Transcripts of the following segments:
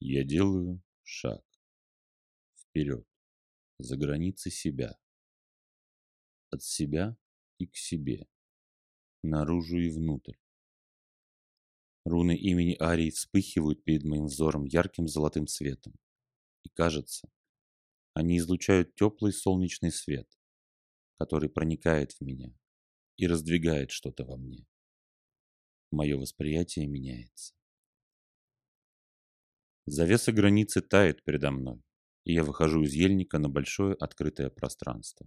Я делаю шаг вперед, за границы себя, от себя и к себе, наружу и внутрь. Руны имени Арии вспыхивают перед моим взором ярким золотым светом. И кажется, они излучают теплый солнечный свет, который проникает в меня и раздвигает что-то во мне. Мое восприятие меняется. Завеса границы тает передо мной, и я выхожу из ельника на большое открытое пространство.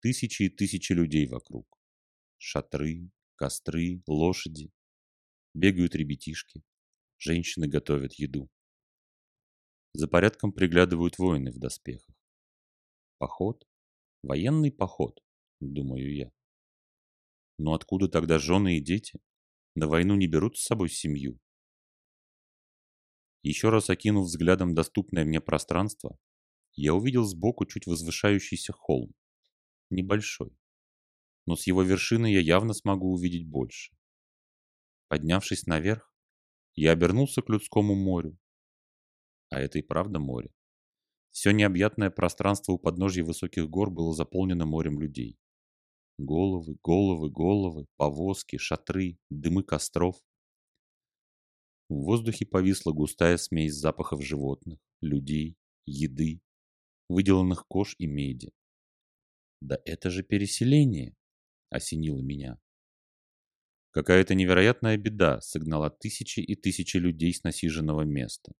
Тысячи и тысячи людей вокруг. Шатры, костры, лошади. Бегают ребятишки. Женщины готовят еду. За порядком приглядывают воины в доспехах. Поход? Военный поход, думаю я. Но откуда тогда жены и дети? На войну не берут с собой семью. Еще раз окинув взглядом доступное мне пространство, я увидел сбоку чуть возвышающийся холм. Небольшой. Но с его вершины я явно смогу увидеть больше. Поднявшись наверх, я обернулся к людскому морю. А это и правда море. Все необъятное пространство у подножья высоких гор было заполнено морем людей. Головы, головы, головы, повозки, шатры, дымы костров. В воздухе повисла густая смесь запахов животных, людей, еды, выделанных кож и меди. Да это же переселение, осенило меня. Какая-то невероятная беда согнала тысячи и тысячи людей с насиженного места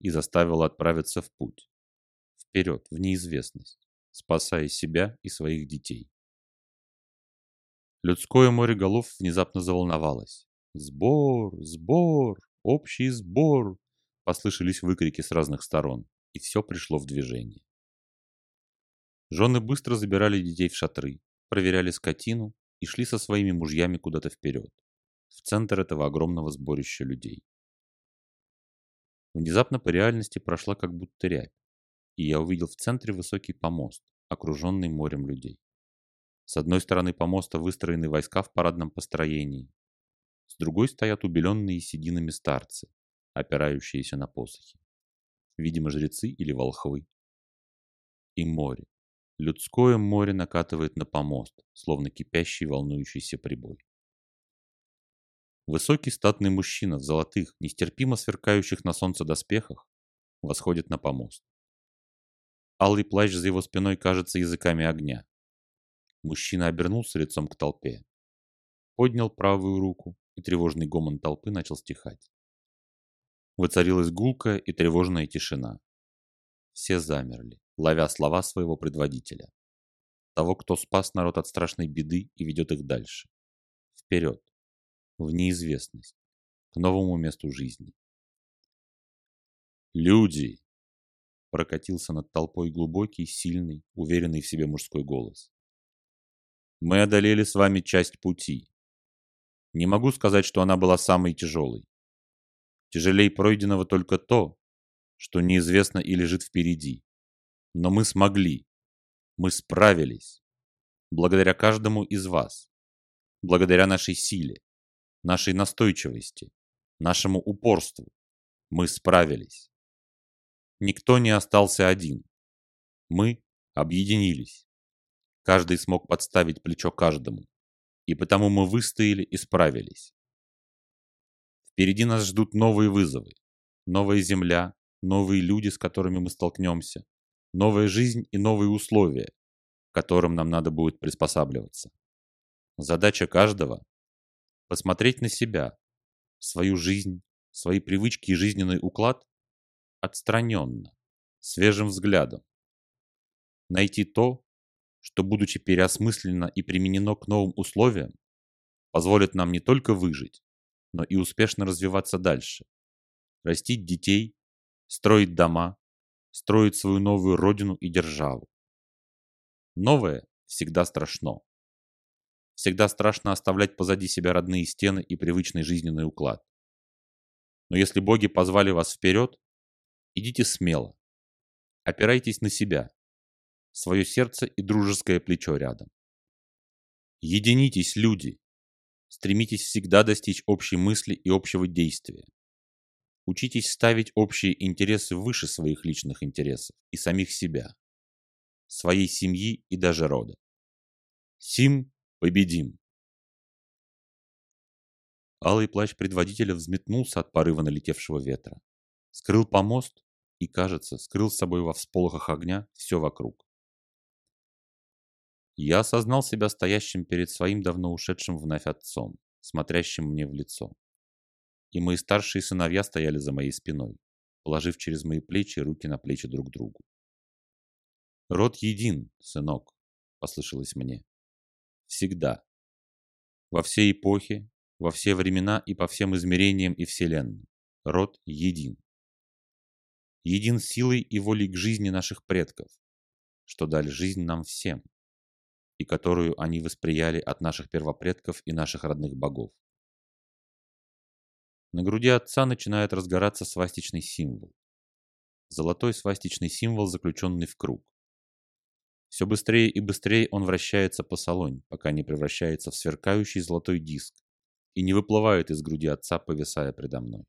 и заставила отправиться в путь. Вперед, в неизвестность, спасая себя и своих детей. Людское море голов внезапно заволновалось. «Сбор! Сбор! Общий сбор!» Послышались выкрики с разных сторон, и все пришло в движение. Жены быстро забирали детей в шатры, проверяли скотину и шли со своими мужьями куда-то вперед, в центр этого огромного сборища людей. Внезапно по реальности прошла как будто рябь, и я увидел в центре высокий помост, окруженный морем людей. С одной стороны помоста выстроены войска в парадном построении, другой стоят убеленные сединами старцы, опирающиеся на посохи. Видимо, жрецы или волхвы. И море. Людское море накатывает на помост, словно кипящий волнующийся прибой. Высокий статный мужчина в золотых, нестерпимо сверкающих на солнце доспехах восходит на помост. Алый плащ за его спиной кажется языками огня. Мужчина обернулся лицом к толпе, поднял правую руку, и тревожный гомон толпы начал стихать. Воцарилась гулкая и тревожная тишина. Все замерли ловя слова своего предводителя. Того, кто спас народ от страшной беды и ведет их дальше. Вперед, в неизвестность, к новому месту жизни. «Люди!» – прокатился над толпой глубокий, сильный, уверенный в себе мужской голос. «Мы одолели с вами часть пути. Не могу сказать, что она была самой тяжелой. Тяжелей пройденного только то, что неизвестно и лежит впереди. Но мы смогли. Мы справились. Благодаря каждому из вас. Благодаря нашей силе, нашей настойчивости, нашему упорству. Мы справились. Никто не остался один. Мы объединились. Каждый смог подставить плечо каждому. И потому мы выстояли и справились. Впереди нас ждут новые вызовы. Новая земля, новые люди, с которыми мы столкнемся, новая жизнь и новые условия, к которым нам надо будет приспосабливаться. Задача каждого – посмотреть на себя, свою жизнь, свои привычки и жизненный уклад отстраненно, свежим взглядом. Найти то, что, будучи переосмысленно и применено к новым условиям, позволит нам не только выжить, но и успешно развиваться дальше, растить детей, строить дома, строить свою новую родину и державу. Новое всегда страшно. Всегда страшно оставлять позади себя родные стены и привычный жизненный уклад. Но если боги позвали вас вперед, идите смело. Опирайтесь на себя, свое сердце и дружеское плечо рядом. Единитесь, люди. Стремитесь всегда достичь общей мысли и общего действия. Учитесь ставить общие интересы выше своих личных интересов и самих себя, своей семьи и даже рода. Сим победим! Алый плащ предводителя взметнулся от порыва налетевшего ветра, скрыл помост и, кажется, скрыл с собой во всполохах огня все вокруг. Я осознал себя стоящим перед своим давно ушедшим вновь отцом, смотрящим мне в лицо. И мои старшие сыновья стояли за моей спиной, положив через мои плечи руки на плечи друг другу. «Род един, сынок», — послышалось мне. «Всегда. Во все эпохи, во все времена и по всем измерениям и вселенным. Род един. Един силой и волей к жизни наших предков, что дали жизнь нам всем, и которую они восприяли от наших первопредков и наших родных богов. На груди отца начинает разгораться свастичный символ. Золотой свастичный символ, заключенный в круг. Все быстрее и быстрее он вращается по салонь, пока не превращается в сверкающий золотой диск и не выплывает из груди отца, повисая предо мной.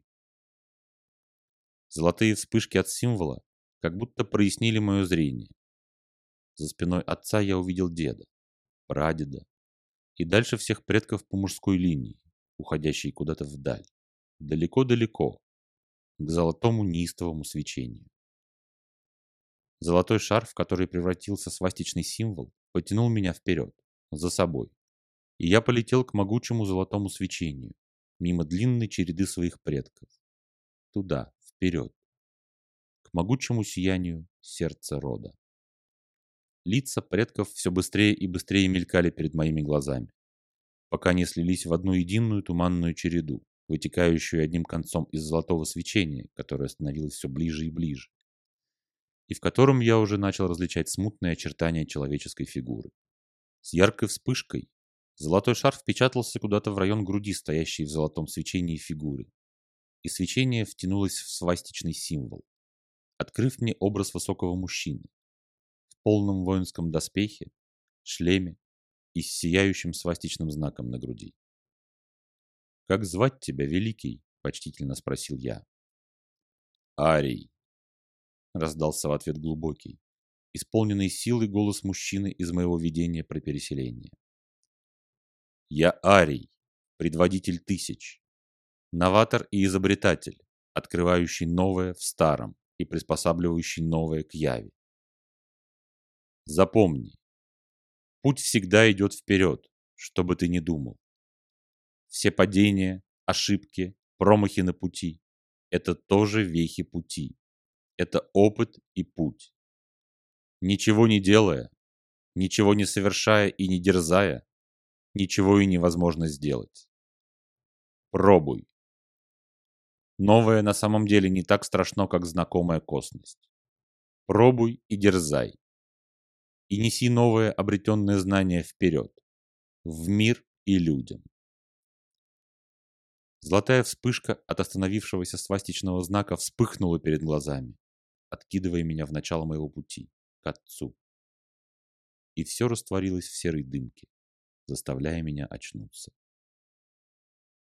Золотые вспышки от символа как будто прояснили мое зрение. За спиной отца я увидел деда, прадеда и дальше всех предков по мужской линии, уходящей куда-то вдаль, далеко-далеко, к золотому неистовому свечению. Золотой шар, в который превратился свастичный символ, потянул меня вперед, за собой. И я полетел к могучему золотому свечению, мимо длинной череды своих предков. Туда, вперед. К могучему сиянию сердца рода. Лица предков все быстрее и быстрее мелькали перед моими глазами, пока не слились в одну единую туманную череду, вытекающую одним концом из золотого свечения, которое становилось все ближе и ближе и в котором я уже начал различать смутные очертания человеческой фигуры. С яркой вспышкой золотой шар впечатался куда-то в район груди, стоящей в золотом свечении фигуры, и свечение втянулось в свастичный символ, открыв мне образ высокого мужчины полном воинском доспехе, шлеме и с сияющим свастичным знаком на груди. «Как звать тебя, Великий?» – почтительно спросил я. «Арий», раздался в ответ глубокий, исполненный силой голос мужчины из моего видения про переселение. Я Арий, предводитель тысяч, новатор и изобретатель, открывающий новое в старом и приспосабливающий новое к яве. Запомни, путь всегда идет вперед, что бы ты ни думал. Все падения, ошибки, промахи на пути – это тоже вехи пути это опыт и путь. Ничего не делая, ничего не совершая и не дерзая, ничего и невозможно сделать. Пробуй. Новое на самом деле не так страшно, как знакомая косность. Пробуй и дерзай. И неси новое обретенное знание вперед, в мир и людям. Золотая вспышка от остановившегося свастичного знака вспыхнула перед глазами откидывая меня в начало моего пути, к отцу. И все растворилось в серой дымке, заставляя меня очнуться.